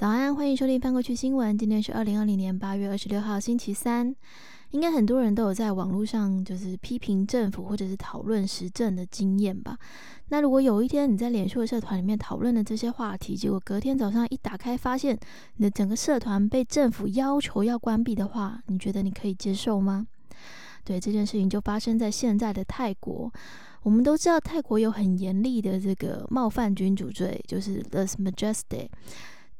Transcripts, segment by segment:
早安，欢迎收听翻过去新闻。今天是二零二零年八月二十六号，星期三。应该很多人都有在网络上就是批评政府或者是讨论时政的经验吧？那如果有一天你在脸书的社团里面讨论的这些话题，结果隔天早上一打开发现你的整个社团被政府要求要关闭的话，你觉得你可以接受吗？对这件事情就发生在现在的泰国。我们都知道泰国有很严厉的这个冒犯君主罪，就是 The Majesty。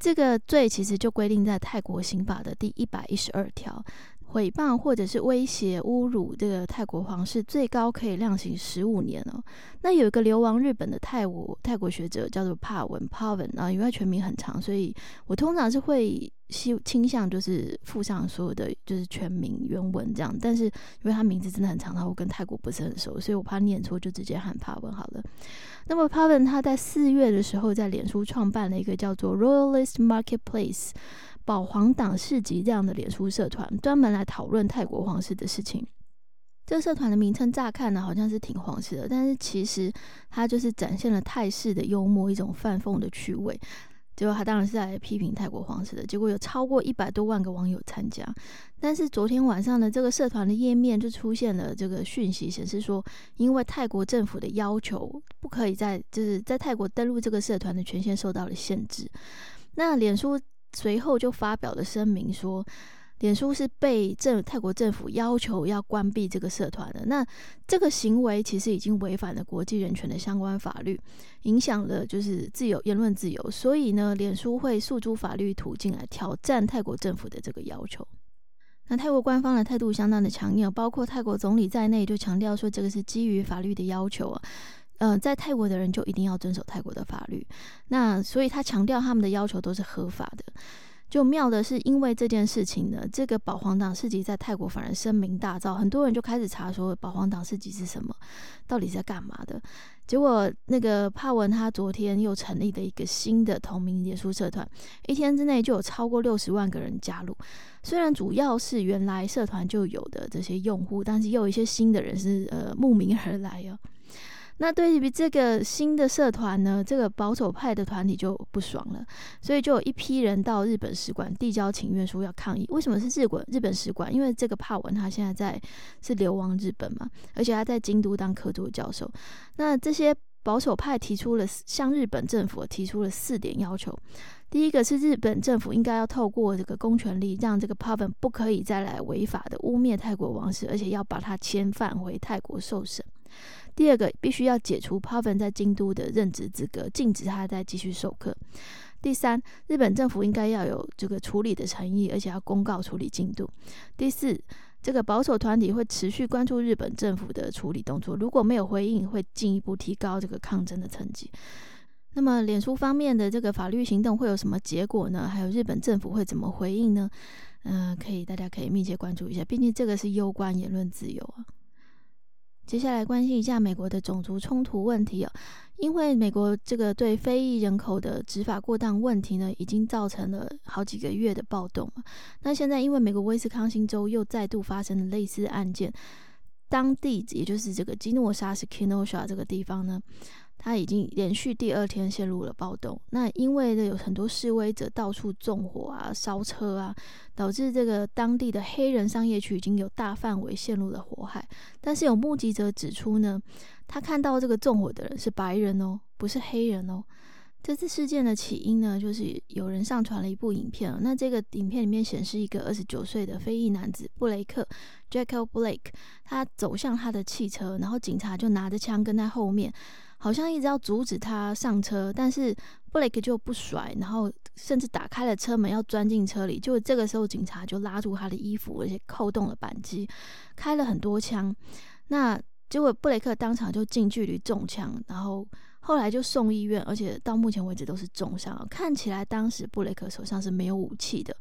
这个罪其实就规定在泰国刑法的第一百一十二条，诽谤或者是威胁、侮辱这个泰国皇室，最高可以量刑十五年哦。那有一个流亡日本的泰国泰国学者叫做帕文帕文啊，因为全名很长，所以我通常是会。倾倾向就是附上所有的就是全名原文这样，但是因为他名字真的很长，然后我跟泰国不是很熟，所以我怕念错，就直接喊帕文好了。那么帕文他在四月的时候在脸书创办了一个叫做 Royalist Marketplace 保皇党市集这样的脸书社团，专门来讨论泰国皇室的事情。这个社团的名称乍看呢好像是挺皇室的，但是其实它就是展现了泰式的幽默，一种泛讽的趣味。结果他当然是在批评泰国皇室的，结果有超过一百多万个网友参加。但是昨天晚上呢，这个社团的页面就出现了这个讯息，显示说，因为泰国政府的要求，不可以在就是在泰国登录这个社团的权限受到了限制。那脸书随后就发表了声明说。脸书是被政泰国政府要求要关闭这个社团的，那这个行为其实已经违反了国际人权的相关法律，影响了就是自由言论自由，所以呢，脸书会诉诸法律途径来挑战泰国政府的这个要求。那泰国官方的态度相当的强硬，包括泰国总理在内就强调说，这个是基于法律的要求啊，嗯，在泰国的人就一定要遵守泰国的法律，那所以他强调他们的要求都是合法的。就妙的是，因为这件事情呢，这个保皇党市集在泰国反而声名大噪，很多人就开始查说保皇党市集是什么，到底在干嘛的。结果那个帕文他昨天又成立了一个新的同名耶稣社团，一天之内就有超过六十万个人加入。虽然主要是原来社团就有的这些用户，但是又有一些新的人是呃慕名而来哦。那对于这个新的社团呢，这个保守派的团体就不爽了，所以就有一批人到日本使馆递交请愿书要抗议。为什么是日本日本使馆？因为这个帕文他现在在是流亡日本嘛，而且他在京都当客座教授。那这些保守派提出了向日本政府提出了四点要求。第一个是日本政府应该要透过这个公权力，让这个帕文不可以再来违法的污蔑泰国王室，而且要把他遣返回泰国受审。第二个，必须要解除 Pavan 在京都的任职资格，禁止他再继续授课。第三，日本政府应该要有这个处理的诚意，而且要公告处理进度。第四，这个保守团体会持续关注日本政府的处理动作，如果没有回应，会进一步提高这个抗争的层级。那么，脸书方面的这个法律行动会有什么结果呢？还有日本政府会怎么回应呢？嗯，可以，大家可以密切关注一下，毕竟这个是攸关言论自由啊。接下来关心一下美国的种族冲突问题哦，因为美国这个对非裔人口的执法过当问题呢，已经造成了好几个月的暴动那现在因为美国威斯康星州又再度发生了类似案件，当地也就是这个基诺沙是 Kenosha 这个地方呢。他已经连续第二天陷入了暴动。那因为呢有很多示威者到处纵火啊、烧车啊，导致这个当地的黑人商业区已经有大范围陷入了火海。但是有目击者指出呢，他看到这个纵火的人是白人哦，不是黑人哦。这次事件的起因呢，就是有人上传了一部影片。那这个影片里面显示一个二十九岁的非裔男子布雷克 （Jacob Blake），他走向他的汽车，然后警察就拿着枪跟在后面。好像一直要阻止他上车，但是布雷克就不甩，然后甚至打开了车门要钻进车里。就这个时候，警察就拉住他的衣服，而且扣动了扳机，开了很多枪。那结果布雷克当场就近距离中枪，然后后来就送医院，而且到目前为止都是重伤。看起来当时布雷克手上是没有武器的，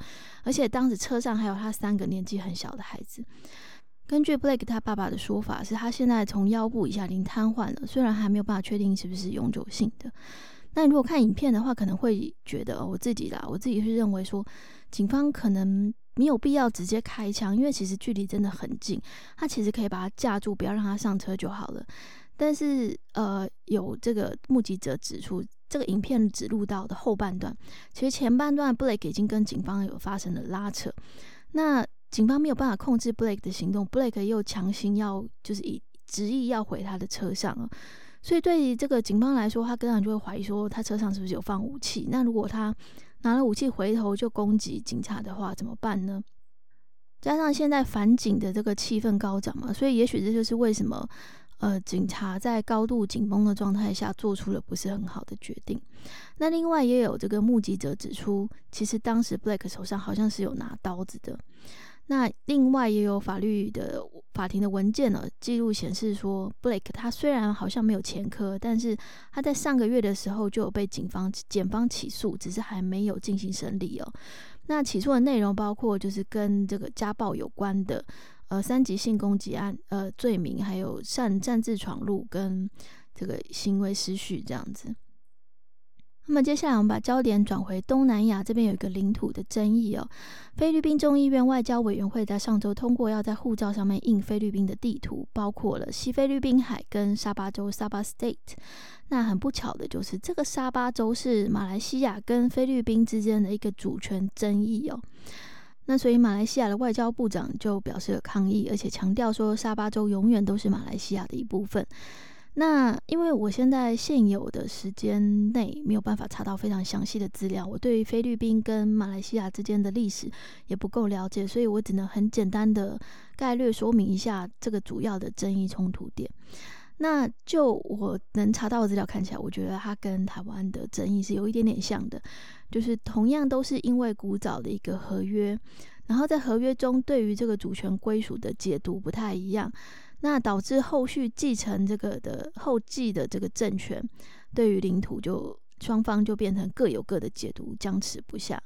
而且当时车上还有他三个年纪很小的孩子。根据 Blake 他爸爸的说法，是他现在从腰部以下已经瘫痪了，虽然还没有办法确定是不是永久性的。那如果看影片的话，可能会觉得我自己啦，我自己是认为说，警方可能没有必要直接开枪，因为其实距离真的很近，他其实可以把他架住，不要让他上车就好了。但是呃，有这个目击者指出，这个影片只录到的后半段，其实前半段 Blake 已经跟警方有发生了拉扯。那警方没有办法控制 Blake 的行动，Blake 又强行要就是以执意要回他的车上。所以对于这个警方来说，他当然就会怀疑说，他车上是不是有放武器？那如果他拿了武器回头就攻击警察的话，怎么办呢？加上现在反警的这个气氛高涨嘛，所以也许这就是为什么，呃，警察在高度紧绷的状态下做出了不是很好的决定。那另外也有这个目击者指出，其实当时 Blake 手上好像是有拿刀子的。那另外也有法律的法庭的文件呢，记录显示说，Blake 他虽然好像没有前科，但是他在上个月的时候就有被警方检方起诉，只是还没有进行审理哦。那起诉的内容包括就是跟这个家暴有关的，呃，三级性攻击案，呃，罪名，还有擅擅自闯入跟这个行为失序这样子。那么接下来我们把焦点转回东南亚这边有一个领土的争议哦。菲律宾众议院外交委员会在上周通过要在护照上面印菲律宾的地图，包括了西菲律宾海跟沙巴州 （Sabah State）。那很不巧的就是这个沙巴州是马来西亚跟菲律宾之间的一个主权争议哦。那所以马来西亚的外交部长就表示了抗议，而且强调说沙巴州永远都是马来西亚的一部分。那因为我现在现有的时间内没有办法查到非常详细的资料，我对菲律宾跟马来西亚之间的历史也不够了解，所以我只能很简单的概略说明一下这个主要的争议冲突点。那就我能查到的资料看起来，我觉得它跟台湾的争议是有一点点像的，就是同样都是因为古早的一个合约，然后在合约中对于这个主权归属的解读不太一样。那导致后续继承这个的后继的这个政权，对于领土就双方就变成各有各的解读，僵持不下。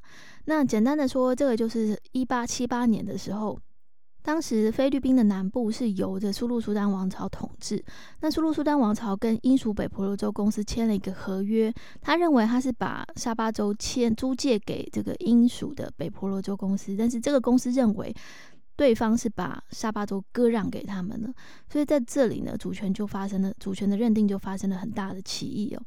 那简单的说，这个就是一八七八年的时候，当时菲律宾的南部是由着苏禄苏丹王朝统治。那苏禄苏丹王朝跟英属北婆罗洲公司签了一个合约，他认为他是把沙巴州签租借给这个英属的北婆罗洲公司，但是这个公司认为。对方是把沙巴州割让给他们了，所以在这里呢，主权就发生了，主权的认定就发生了很大的歧义哦。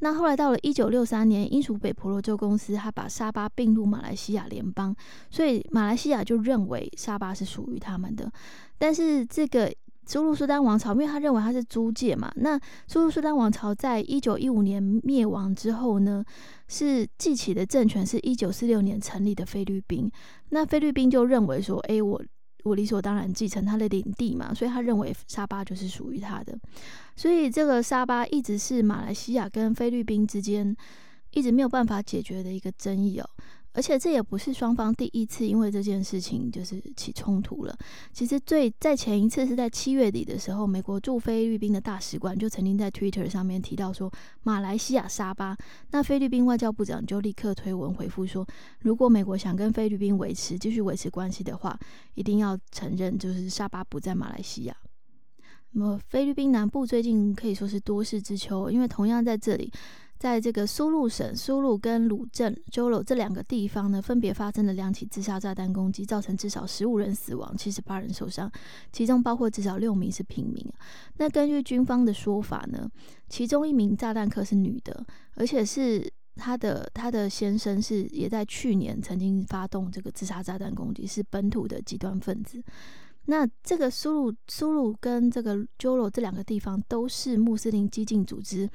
那后来到了一九六三年，英属北婆罗洲公司他把沙巴并入马来西亚联邦，所以马来西亚就认为沙巴是属于他们的。但是这个苏禄苏丹王朝，因为他认为他是租界嘛，那苏禄苏丹王朝在一九一五年灭亡之后呢，是继起的政权是一九四六年成立的菲律宾。那菲律宾就认为说，哎，我我理所当然继承他的领地嘛，所以他认为沙巴就是属于他的，所以这个沙巴一直是马来西亚跟菲律宾之间一直没有办法解决的一个争议哦。而且这也不是双方第一次因为这件事情就是起冲突了。其实最在前一次是在七月底的时候，美国驻菲律宾的大使馆就曾经在 Twitter 上面提到说马来西亚沙巴，那菲律宾外交部长就立刻推文回复说，如果美国想跟菲律宾维持继续维持关系的话，一定要承认就是沙巴不在马来西亚。那么菲律宾南部最近可以说是多事之秋，因为同样在这里。在这个苏禄省苏禄跟鲁镇 Jolo 这两个地方呢，分别发生了两起自杀炸弹攻击，造成至少十五人死亡，七十八人受伤，其中包括至少六名是平民。那根据军方的说法呢，其中一名炸弹客是女的，而且是她的她的先生是也在去年曾经发动这个自杀炸弹攻击，是本土的极端分子。那这个苏鲁苏鲁跟这个 Jolo 这两个地方都是穆斯林激进组织。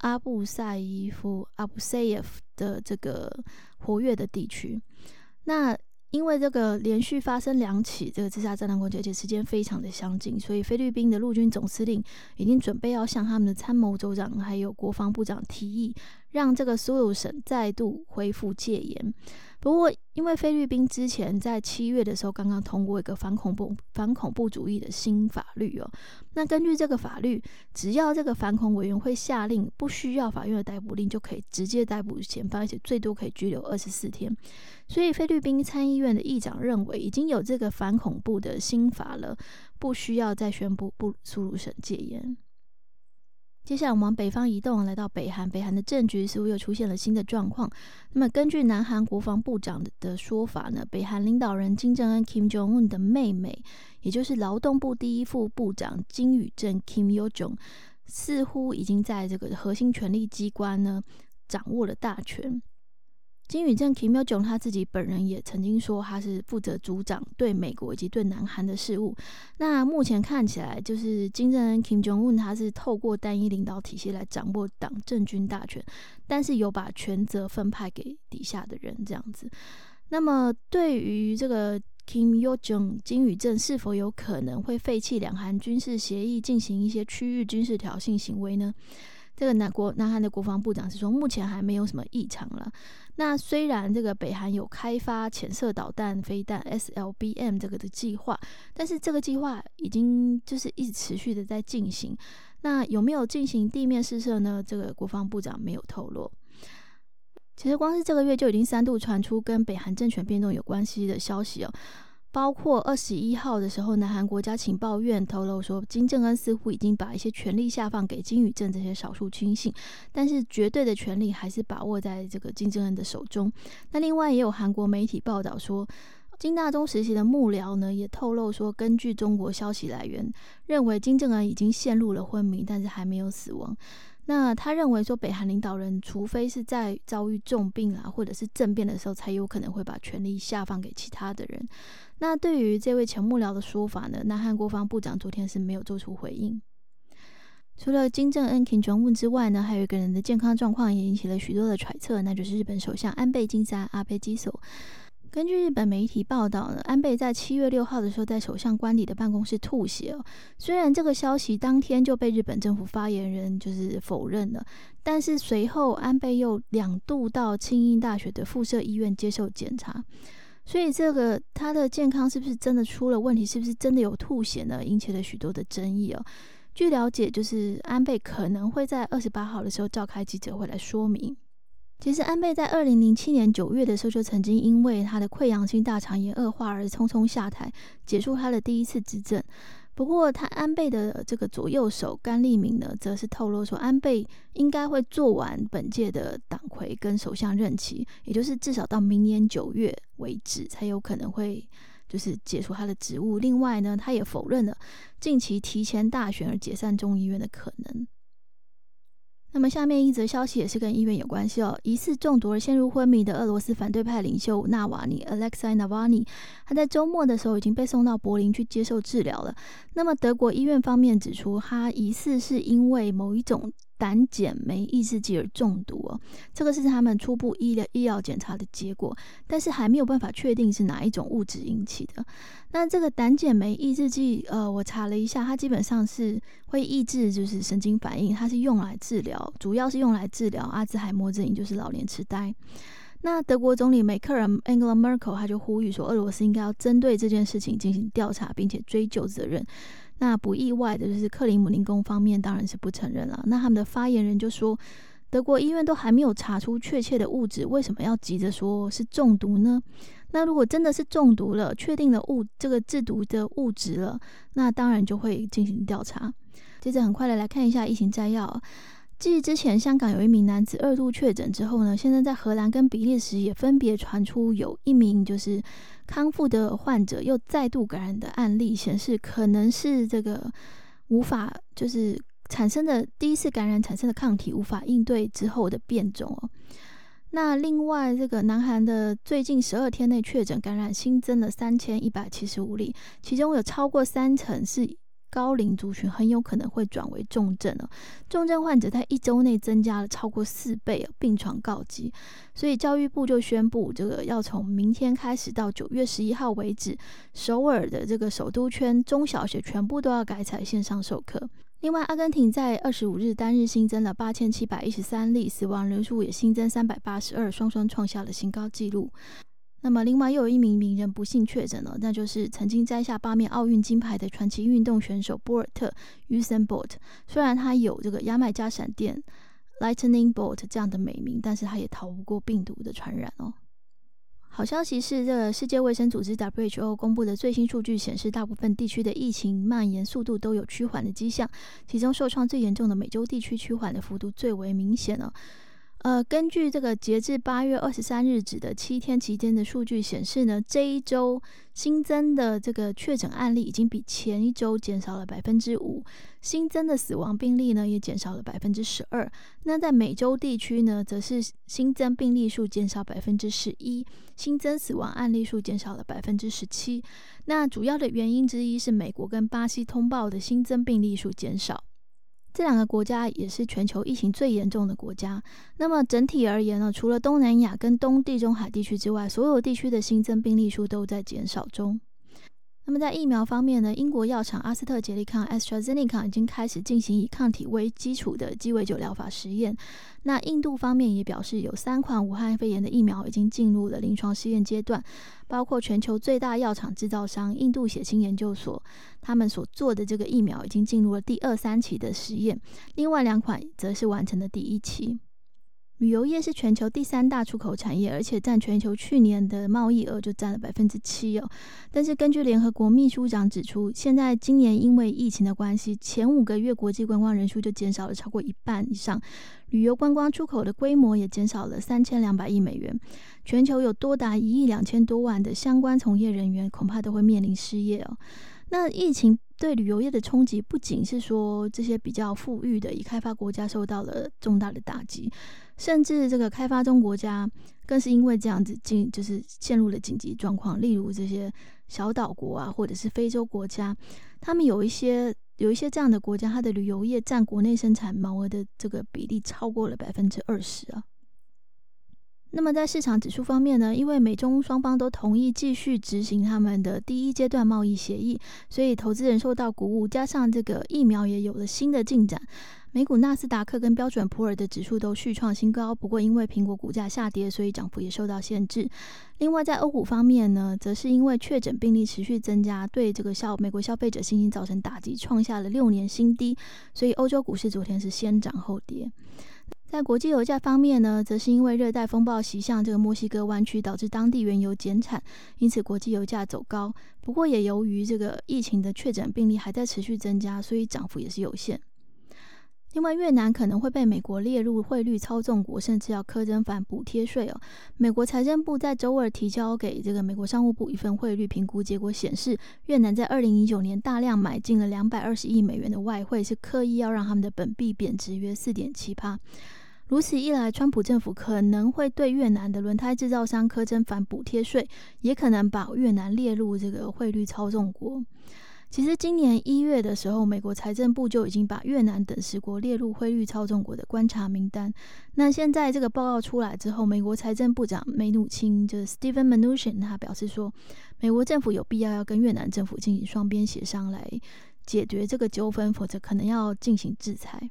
阿布塞伊夫阿布塞耶夫的这个活跃的地区，那因为这个连续发生两起这个自杀炸弹攻击，而且时间非常的相近，所以菲律宾的陆军总司令已经准备要向他们的参谋州长还有国防部长提议，让这个苏鲁省再度恢复戒严。不过，因为菲律宾之前在七月的时候刚刚通过一个反恐怖反恐怖主义的新法律哦，那根据这个法律，只要这个反恐委员会下令，不需要法院的逮捕令，就可以直接逮捕嫌犯，而且最多可以拘留二十四天。所以菲律宾参议院的议长认为，已经有这个反恐怖的新法了，不需要再宣布不苏鲁省戒严。接下来我们往北方移动，来到北韩。北韩的政局似乎又出现了新的状况。那么，根据南韩国防部长的说法呢，北韩领导人金正恩 （Kim Jong Un） 的妹妹，也就是劳动部第一副部长金宇镇 Kim Yo Jong，似乎已经在这个核心权力机关呢掌握了大权。金宇镇 Kim Yo Jong 他自己本人也曾经说，他是负责组长对美国以及对南韩的事务。那目前看起来，就是金正恩 Kim Jong Un 他是透过单一领导体系来掌握党政军大权，但是有把权责分派给底下的人这样子。那么对于这个 Kim Yo Jong 金宇镇是否有可能会废弃两韩军事协议，进行一些区域军事挑衅行为呢？这个南国南韩的国防部长是说，目前还没有什么异常了。那虽然这个北韩有开发潜射导弹飞弹 SLBM 这个的计划，但是这个计划已经就是一直持续的在进行。那有没有进行地面试射呢？这个国防部长没有透露。其实光是这个月就已经三度传出跟北韩政权变动有关系的消息哦。包括二十一号的时候，南韩国家情报院透露说，金正恩似乎已经把一些权力下放给金宇镇这些少数亲信，但是绝对的权力还是把握在这个金正恩的手中。那另外也有韩国媒体报道说，金大中时期的幕僚呢也透露说，根据中国消息来源，认为金正恩已经陷入了昏迷，但是还没有死亡。那他认为说，北韩领导人除非是在遭遇重病啊，或者是政变的时候，才有可能会把权力下放给其他的人。那对于这位前幕僚的说法呢？南韩国防部长昨天是没有做出回应。除了金正恩 Kim Jong Un 之外呢，还有一个人的健康状况也引起了许多的揣测，那就是日本首相安倍晋三阿倍基所。根据日本媒体报道呢，安倍在七月六号的时候在首相官邸的办公室吐血哦。虽然这个消息当天就被日本政府发言人就是否认了，但是随后安倍又两度到庆应大学的附设医院接受检查，所以这个他的健康是不是真的出了问题？是不是真的有吐血呢？引起了许多的争议哦。据了解，就是安倍可能会在二十八号的时候召开记者会来说明。其实安倍在二零零七年九月的时候，就曾经因为他的溃疡性大肠炎恶化而匆匆下台，结束他的第一次执政。不过，他安倍的这个左右手甘利明呢，则是透露说，安倍应该会做完本届的党魁跟首相任期，也就是至少到明年九月为止，才有可能会就是解除他的职务。另外呢，他也否认了近期提前大选而解散众议院的可能。那么下面一则消息也是跟医院有关系哦。疑似中毒而陷入昏迷的俄罗斯反对派领袖纳瓦尼 （Alexei Navalny），他在周末的时候已经被送到柏林去接受治疗了。那么德国医院方面指出，他疑似是因为某一种。胆碱酶抑制剂而中毒哦，这个是他们初步医疗医药检查的结果，但是还没有办法确定是哪一种物质引起的。那这个胆碱酶抑制剂，呃，我查了一下，它基本上是会抑制就是神经反应，它是用来治疗，主要是用来治疗阿兹海默症，也就是老年痴呆。那德国总理梅克尔 （Angela Merkel） 他就呼吁说，俄罗斯应该要针对这件事情进行调查，并且追究责任。那不意外的就是克里姆林宫方面当然是不承认了。那他们的发言人就说，德国医院都还没有查出确切的物质，为什么要急着说是中毒呢？那如果真的是中毒了，确定了物这个制毒的物质了，那当然就会进行调查。接着很快的来看一下疫情摘要。继之前香港有一名男子二度确诊之后呢，现在在荷兰跟比利时也分别传出有一名就是康复的患者又再度感染的案例，显示可能是这个无法就是产生的第一次感染产生的抗体无法应对之后的变种哦。那另外这个南韩的最近十二天内确诊感染新增了三千一百七十五例，其中有超过三成是。高龄族群很有可能会转为重症了，重症患者在一周内增加了超过四倍，病床告急。所以教育部就宣布，这个要从明天开始到九月十一号为止，首尔的这个首都圈中小学全部都要改采线上授课。另外，阿根廷在二十五日单日新增了八千七百一十三例，死亡人数也新增三百八十二，双双创下了新高纪录。那么，另外又有一名名人不幸确诊了，那就是曾经摘下八面奥运金牌的传奇运动选手波尔特 （Usain Bolt）。虽然他有这个牙买加闪电 （Lightning Bolt） 这样的美名，但是他也逃不过病毒的传染哦。好消息是，这个世界卫生组织 （WHO） 公布的最新数据显示，大部分地区的疫情蔓延速度都有趋缓的迹象，其中受创最严重的美洲地区趋缓的幅度最为明显了。呃，根据这个截至八月二十三日止的七天期间的数据显示呢，这一周新增的这个确诊案例已经比前一周减少了百分之五，新增的死亡病例呢也减少了百分之十二。那在美洲地区呢，则是新增病例数减少百分之十一，新增死亡案例数减少了百分之十七。那主要的原因之一是美国跟巴西通报的新增病例数减少。这两个国家也是全球疫情最严重的国家。那么整体而言呢，除了东南亚跟东地中海地区之外，所有地区的新增病例数都在减少中。那么在疫苗方面呢，英国药厂阿斯特捷利康 （AstraZeneca） 已经开始进行以抗体为基础的鸡尾酒疗法实验。那印度方面也表示，有三款武汉肺炎的疫苗已经进入了临床试验阶段，包括全球最大药厂制造商印度血清研究所，他们所做的这个疫苗已经进入了第二、三期的实验，另外两款则是完成的第一期。旅游业是全球第三大出口产业，而且占全球去年的贸易额就占了百分之七哦。但是根据联合国秘书长指出，现在今年因为疫情的关系，前五个月国际观光人数就减少了超过一半以上，旅游观光出口的规模也减少了三千两百亿美元。全球有多达一亿两千多万的相关从业人员，恐怕都会面临失业哦。那疫情对旅游业的冲击，不仅是说这些比较富裕的已开发国家受到了重大的打击。甚至这个开发中国家更是因为这样子进，就是陷入了紧急状况。例如这些小岛国啊，或者是非洲国家，他们有一些有一些这样的国家，它的旅游业占国内生产毛额的这个比例超过了百分之二十啊。那么在市场指数方面呢，因为美中双方都同意继续执行他们的第一阶段贸易协议，所以投资人受到鼓舞，加上这个疫苗也有了新的进展。美股纳斯达克跟标准普尔的指数都续创新高，不过因为苹果股价下跌，所以涨幅也受到限制。另外，在欧股方面呢，则是因为确诊病例持续增加，对这个消美国消费者信心造成打击，创下了六年新低，所以欧洲股市昨天是先涨后跌。在国际油价方面呢，则是因为热带风暴袭向这个墨西哥湾区，导致当地原油减产，因此国际油价走高。不过也由于这个疫情的确诊病例还在持续增加，所以涨幅也是有限。另外，越南可能会被美国列入汇率操纵国，甚至要苛征反补贴税哦。美国财政部在周二提交给这个美国商务部一份汇率评估结果显示，越南在二零一九年大量买进了两百二十亿美元的外汇，是刻意要让他们的本币贬值约四点七八。如此一来，川普政府可能会对越南的轮胎制造商苛征反补贴税，也可能把越南列入这个汇率操纵国。其实今年一月的时候，美国财政部就已经把越南等十国列入汇率操纵国的观察名单。那现在这个报告出来之后，美国财政部长梅努钦就是 Steven Mnuchin，他表示说，美国政府有必要要跟越南政府进行双边协商来解决这个纠纷，否则可能要进行制裁。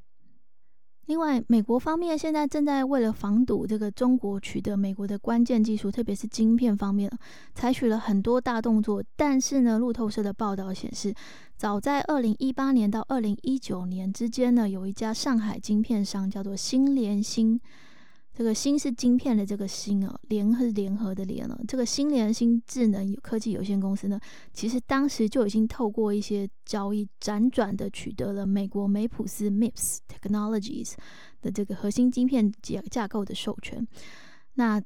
另外，美国方面现在正在为了防堵这个中国取得美国的关键技术，特别是晶片方面，采取了很多大动作。但是呢，路透社的报道显示，早在二零一八年到二零一九年之间呢，有一家上海晶片商叫做新联芯。这个“芯”是晶片的这个“芯”哦，“联”是联合的“联”哦。这个新联芯智能科技有限公司呢，其实当时就已经透过一些交易辗转的取得了美国梅普斯 （MIPS Technologies） 的这个核心晶片架架构的授权。那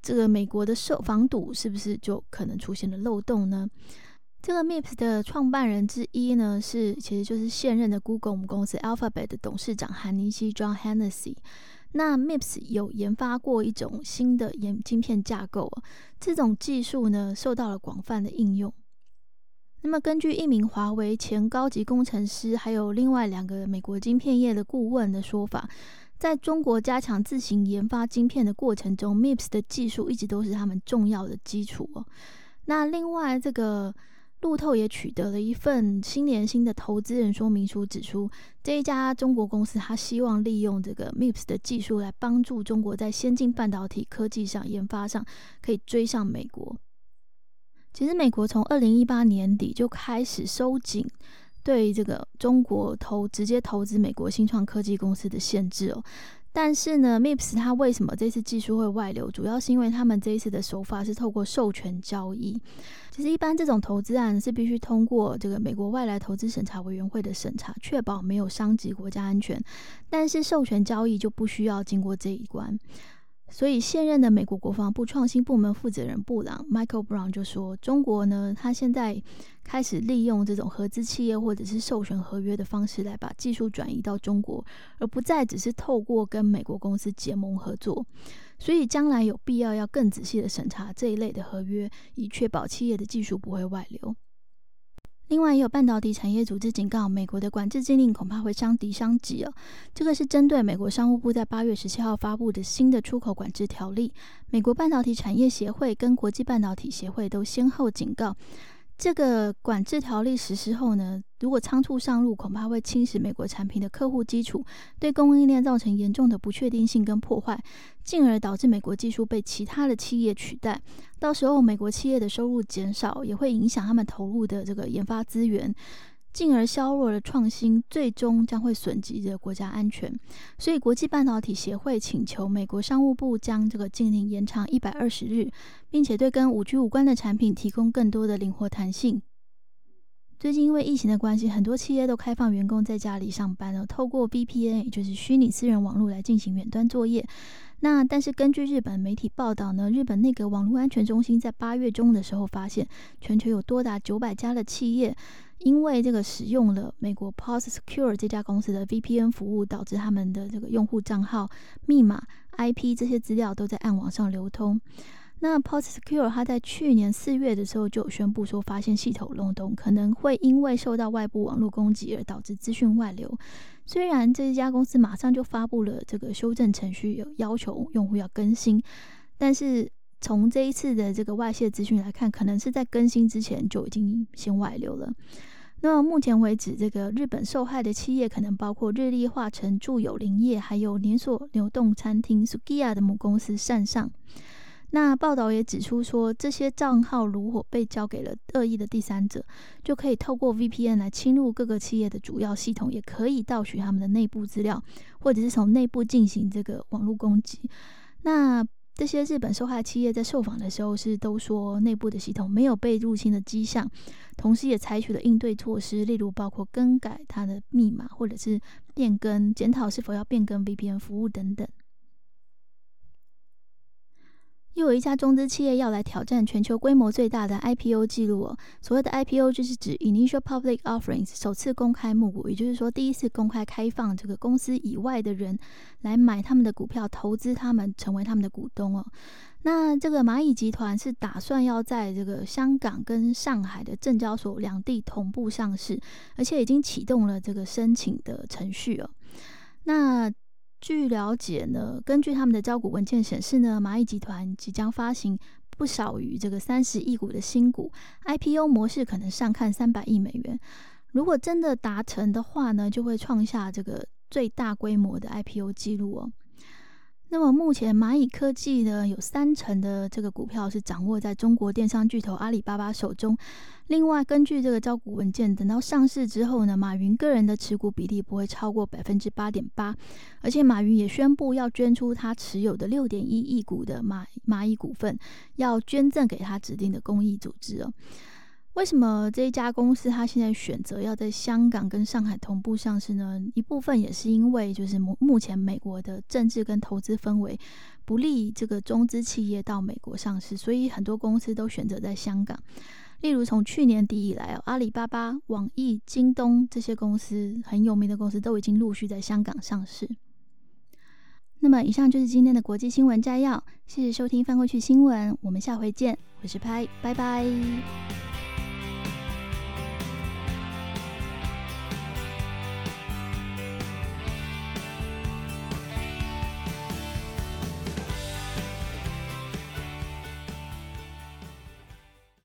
这个美国的受防堵是不是就可能出现了漏洞呢？这个 MIPS 的创办人之一呢，是其实就是现任的 Google 公司 Alphabet 的董事长韩尼西 （John Hennessy）。那 MIPS 有研发过一种新的眼晶片架构，这种技术呢受到了广泛的应用。那么根据一名华为前高级工程师，还有另外两个美国晶片业的顾问的说法，在中国加强自行研发晶片的过程中，MIPS 的技术一直都是他们重要的基础哦。那另外这个。路透也取得了一份新年新的投资人说明书，指出这一家中国公司，他希望利用这个 MIPS 的技术来帮助中国在先进半导体科技上研发上可以追上美国。其实，美国从二零一八年底就开始收紧对这个中国投直接投资美国新创科技公司的限制哦。但是呢，MIPS 它为什么这次技术会外流？主要是因为他们这一次的手法是透过授权交易。其实一般这种投资案是必须通过这个美国外来投资审查委员会的审查，确保没有伤及国家安全。但是授权交易就不需要经过这一关。所以，现任的美国国防部创新部门负责人布朗 （Michael Brown） 就说：“中国呢，他现在开始利用这种合资企业或者是授权合约的方式来把技术转移到中国，而不再只是透过跟美国公司结盟合作。所以，将来有必要要更仔细的审查这一类的合约，以确保企业的技术不会外流。”另外，也有半导体产业组织警告，美国的管制禁令恐怕会伤敌伤己哦。这个是针对美国商务部在八月十七号发布的新的出口管制条例。美国半导体产业协会跟国际半导体协会都先后警告。这个管制条例实施后呢，如果仓促上路，恐怕会侵蚀美国产品的客户基础，对供应链造成严重的不确定性跟破坏，进而导致美国技术被其他的企业取代。到时候，美国企业的收入减少，也会影响他们投入的这个研发资源。进而削弱了创新，最终将会损及着国家安全。所以，国际半导体协会请求美国商务部将这个禁令延长一百二十日，并且对跟五 G 无关的产品提供更多的灵活弹性。最近因为疫情的关系，很多企业都开放员工在家里上班了，透过 VPN，也就是虚拟私人网络来进行远端作业。那但是根据日本媒体报道呢，日本那个网络安全中心在八月中的时候发现，全球有多达九百家的企业。因为这个使用了美国 Post Secure 这家公司的 VPN 服务，导致他们的这个用户账号、密码、IP 这些资料都在暗网上流通。那 Post Secure 它在去年四月的时候就宣布说，发现系统漏洞，可能会因为受到外部网络攻击而导致资讯外流。虽然这一家公司马上就发布了这个修正程序，有要求用户要更新，但是。从这一次的这个外泄资讯来看，可能是在更新之前就已经先外流了。那目前为止，这个日本受害的企业可能包括日立化成、住友林业，还有连锁流动餐厅 Sugia 的母公司善上。那报道也指出说，这些账号如果被交给了恶意的第三者，就可以透过 VPN 来侵入各个企业的主要系统，也可以盗取他们的内部资料，或者是从内部进行这个网络攻击。那这些日本受害企业在受访的时候是都说内部的系统没有被入侵的迹象，同时也采取了应对措施，例如包括更改它的密码，或者是变更、检讨是否要变更 VPN 服务等等。又有一家中资企业要来挑战全球规模最大的 IPO 记录哦。所谓的 IPO 就是指 Initial Public Offerings，首次公开募股，也就是说第一次公开开放这个公司以外的人来买他们的股票，投资他们成为他们的股东哦。那这个蚂蚁集团是打算要在这个香港跟上海的证交所两地同步上市，而且已经启动了这个申请的程序哦。那据了解呢，根据他们的招股文件显示呢，蚂蚁集团即将发行不少于这个三十亿股的新股，IPO 模式可能上看三百亿美元。如果真的达成的话呢，就会创下这个最大规模的 IPO 记录哦。那么目前蚂蚁科技呢，有三成的这个股票是掌握在中国电商巨头阿里巴巴手中。另外，根据这个招股文件，等到上市之后呢，马云个人的持股比例不会超过百分之八点八，而且马云也宣布要捐出他持有的六点一亿股的蚂蚂蚁股份，要捐赠给他指定的公益组织哦。为什么这一家公司它现在选择要在香港跟上海同步上市呢？一部分也是因为就是目目前美国的政治跟投资氛围不利这个中资企业到美国上市，所以很多公司都选择在香港。例如从去年底以来哦，阿里巴巴、网易、京东这些公司很有名的公司都已经陆续在香港上市。那么以上就是今天的国际新闻摘要，谢谢收听翻过去新闻，我们下回见，我是拍，拜拜。